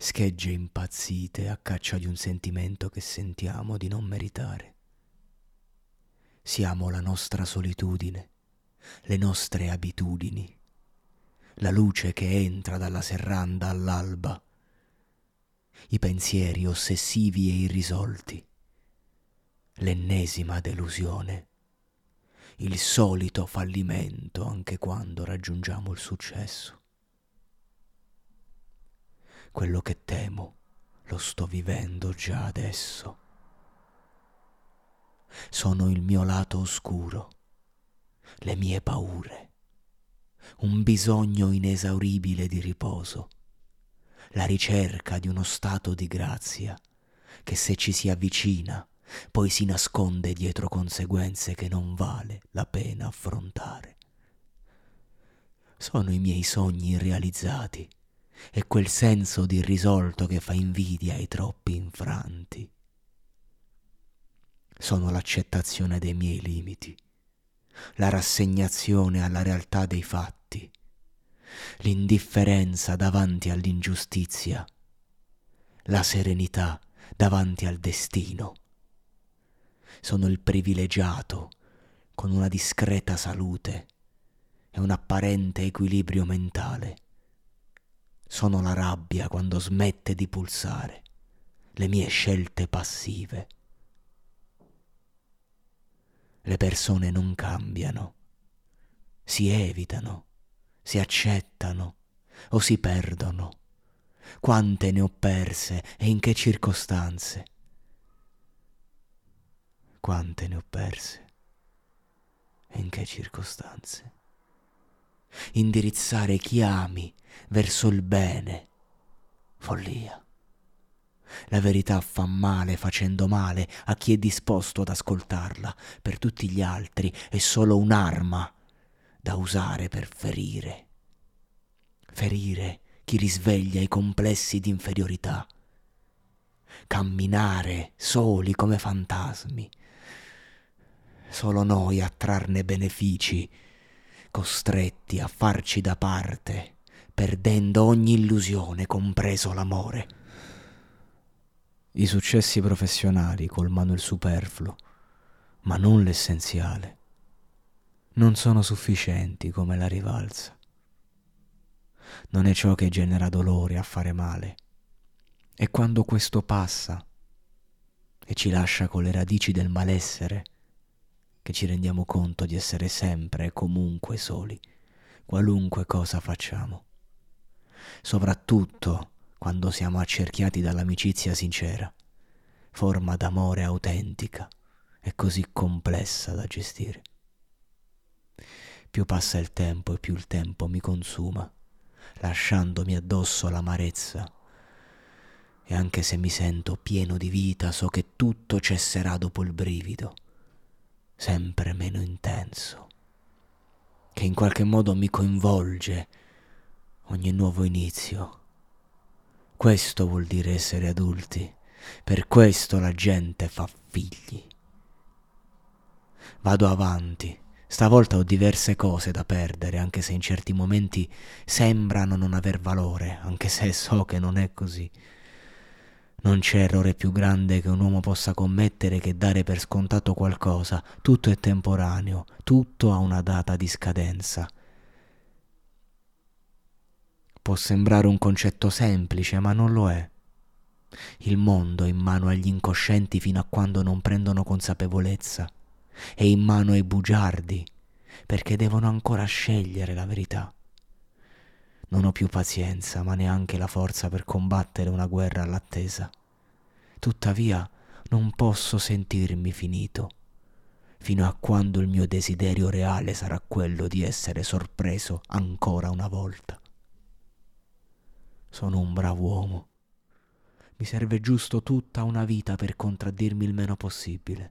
schegge impazzite a caccia di un sentimento che sentiamo di non meritare. Siamo la nostra solitudine, le nostre abitudini, la luce che entra dalla serranda all'alba, i pensieri ossessivi e irrisolti, l'ennesima delusione, il solito fallimento anche quando raggiungiamo il successo. Quello che temo lo sto vivendo già adesso. Sono il mio lato oscuro, le mie paure, un bisogno inesauribile di riposo, la ricerca di uno stato di grazia che se ci si avvicina poi si nasconde dietro conseguenze che non vale la pena affrontare. Sono i miei sogni irrealizzati e quel senso di irrisolto che fa invidia ai troppi infranti. Sono l'accettazione dei miei limiti, la rassegnazione alla realtà dei fatti, l'indifferenza davanti all'ingiustizia, la serenità davanti al destino. Sono il privilegiato con una discreta salute e un apparente equilibrio mentale sono la rabbia quando smette di pulsare, le mie scelte passive. Le persone non cambiano, si evitano, si accettano o si perdono. Quante ne ho perse e in che circostanze? Quante ne ho perse e in che circostanze? Indirizzare chi ami verso il bene. Follia. La verità fa male facendo male a chi è disposto ad ascoltarla. Per tutti gli altri è solo un'arma da usare per ferire. Ferire chi risveglia i complessi di inferiorità. Camminare soli come fantasmi. Solo noi a trarne benefici, costretti a farci da parte perdendo ogni illusione, compreso l'amore. I successi professionali colmano il superfluo, ma non l'essenziale. Non sono sufficienti come la rivalsa. Non è ciò che genera dolore a fare male. È quando questo passa e ci lascia con le radici del malessere che ci rendiamo conto di essere sempre e comunque soli, qualunque cosa facciamo soprattutto quando siamo accerchiati dall'amicizia sincera, forma d'amore autentica e così complessa da gestire. Più passa il tempo e più il tempo mi consuma, lasciandomi addosso l'amarezza. E anche se mi sento pieno di vita, so che tutto cesserà dopo il brivido, sempre meno intenso, che in qualche modo mi coinvolge ogni nuovo inizio Questo vuol dire essere adulti. Per questo la gente fa figli. Vado avanti. Stavolta ho diverse cose da perdere, anche se in certi momenti sembrano non aver valore, anche se so che non è così. Non c'è errore più grande che un uomo possa commettere che dare per scontato qualcosa. Tutto è temporaneo, tutto ha una data di scadenza. Può sembrare un concetto semplice, ma non lo è. Il mondo è in mano agli incoscienti fino a quando non prendono consapevolezza è in mano ai bugiardi, perché devono ancora scegliere la verità. Non ho più pazienza, ma neanche la forza per combattere una guerra all'attesa. Tuttavia non posso sentirmi finito, fino a quando il mio desiderio reale sarà quello di essere sorpreso ancora una volta. Sono un bravo uomo. Mi serve giusto tutta una vita per contraddirmi il meno possibile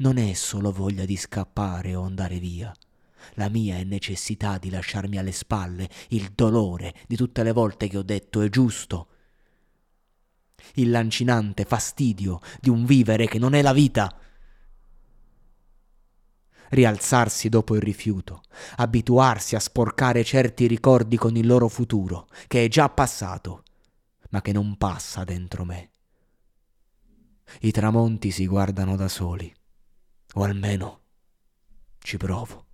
non è solo voglia di scappare o andare via. La mia è necessità di lasciarmi alle spalle il dolore di tutte le volte che ho detto è giusto. Il lancinante fastidio di un vivere che non è la vita. Rialzarsi dopo il rifiuto, abituarsi a sporcare certi ricordi con il loro futuro, che è già passato, ma che non passa dentro me. I tramonti si guardano da soli o almeno ci provo.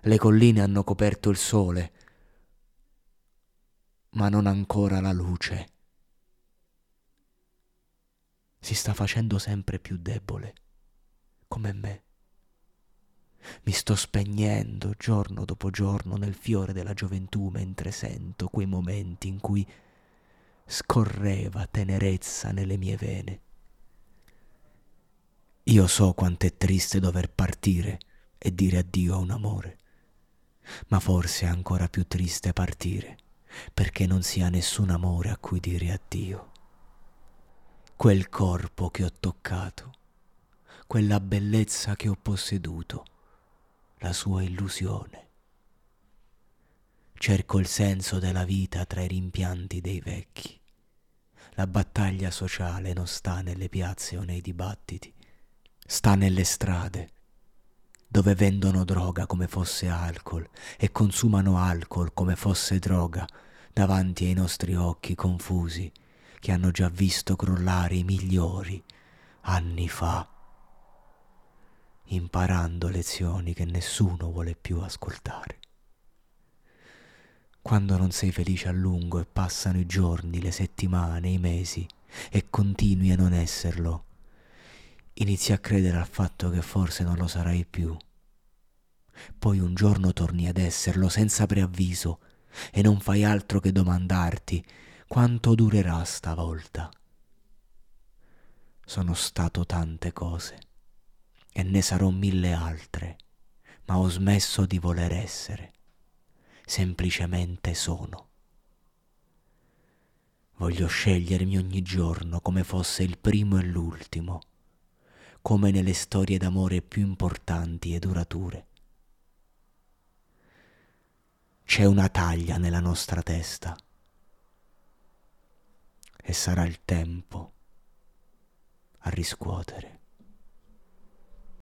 Le colline hanno coperto il sole, ma non ancora la luce. Si sta facendo sempre più debole, come me. Mi sto spegnendo giorno dopo giorno nel fiore della gioventù mentre sento quei momenti in cui scorreva tenerezza nelle mie vene io so quant'è triste dover partire e dire addio a un amore, ma forse è ancora più triste partire perché non si ha nessun amore a cui dire addio. Quel corpo che ho toccato, quella bellezza che ho posseduto, la sua illusione. Cerco il senso della vita tra i rimpianti dei vecchi. La battaglia sociale non sta nelle piazze o nei dibattiti, sta nelle strade, dove vendono droga come fosse alcol e consumano alcol come fosse droga davanti ai nostri occhi confusi che hanno già visto crollare i migliori anni fa, imparando lezioni che nessuno vuole più ascoltare. Quando non sei felice a lungo e passano i giorni, le settimane, i mesi e continui a non esserlo, inizi a credere al fatto che forse non lo sarai più. Poi un giorno torni ad esserlo senza preavviso e non fai altro che domandarti quanto durerà stavolta. Sono stato tante cose e ne sarò mille altre, ma ho smesso di voler essere. Semplicemente sono. Voglio scegliermi ogni giorno come fosse il primo e l'ultimo come nelle storie d'amore più importanti e durature. C'è una taglia nella nostra testa e sarà il tempo a riscuotere.